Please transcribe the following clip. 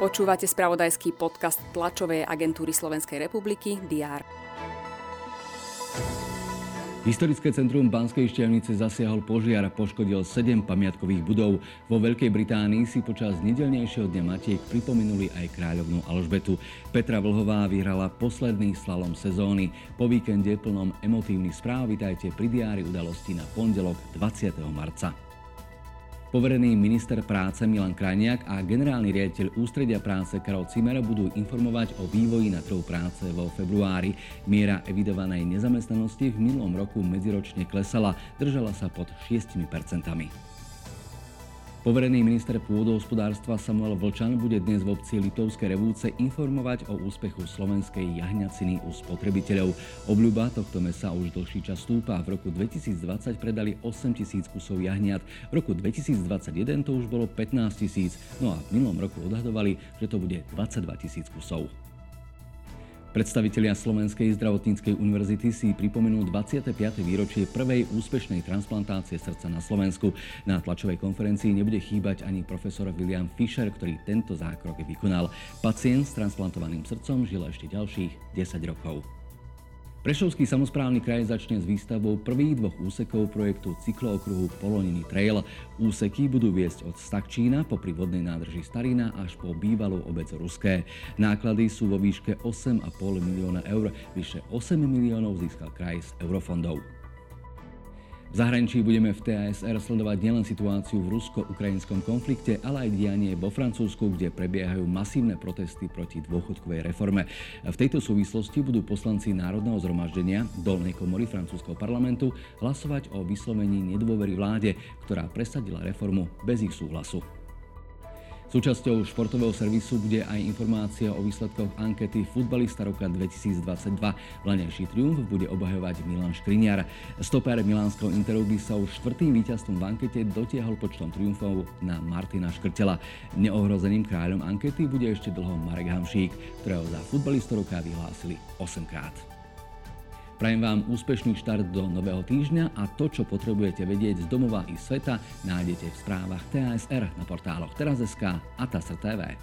Počúvate spravodajský podcast tlačovej agentúry Slovenskej republiky DR. Historické centrum Banskej šťavnice zasiahol požiar a poškodil 7 pamiatkových budov. Vo Veľkej Británii si počas nedelnejšieho dňa Matiek pripomenuli aj kráľovnú Alžbetu. Petra Vlhová vyhrala posledný slalom sezóny. Po víkende plnom emotívnych správ vitajte pri diári udalosti na pondelok 20. marca. Poverený minister práce Milan Krajniak a generálny riaditeľ Ústredia práce Karol Cimer budú informovať o vývoji na trhu práce vo februári. Miera evidovanej nezamestnanosti v minulom roku medziročne klesala, držala sa pod 6 percentami. Poverený minister pôdohospodárstva Samuel Vlčan bude dnes v obci Litovské revúce informovať o úspechu slovenskej jahňaciny u spotrebiteľov. Obľuba tohto mesa už dlhší čas stúpa. V roku 2020 predali 8 tisíc kusov jahňat, v roku 2021 to už bolo 15 tisíc, no a v minulom roku odhadovali, že to bude 22 tisíc kusov. Predstavitelia Slovenskej zdravotníckej univerzity si pripomenú 25. výročie prvej úspešnej transplantácie srdca na Slovensku. Na tlačovej konferencii nebude chýbať ani profesor William Fischer, ktorý tento zákrok vykonal. Pacient s transplantovaným srdcom žil ešte ďalších 10 rokov. Prešovský samozprávny kraj začne s výstavbou prvých dvoch úsekov projektu cyklookruhu Poloniny Trail. Úseky budú viesť od Stakčína po vodnej nádrži Starina až po bývalú obec Ruské. Náklady sú vo výške 8,5 milióna eur, vyše 8 miliónov získal kraj z eurofondov. V zahraničí budeme v TASR sledovať nielen situáciu v rusko-ukrajinskom konflikte, ale aj dianie vo Francúzsku, kde prebiehajú masívne protesty proti dôchodkovej reforme. V tejto súvislosti budú poslanci Národného zhromaždenia Dolnej komory francúzského parlamentu hlasovať o vyslovení nedôvery vláde, ktorá presadila reformu bez ich súhlasu. Súčasťou športového servisu bude aj informácia o výsledkoch ankety futbalista roka 2022. Vlanejší triumf bude obhajovať Milan Škriniar. Stoper Milánskeho Interu by sa už štvrtým víťazstvom v ankete dotiahol počtom triumfov na Martina Škrtela. Neohrozeným kráľom ankety bude ešte dlho Marek Hamšík, ktorého za futbalistu roka vyhlásili 8 krát. Prajem vám úspešný štart do nového týždňa a to, čo potrebujete vedieť z domova i sveta, nájdete v správach TASR na portáloch Teraz.sk a TASR TV.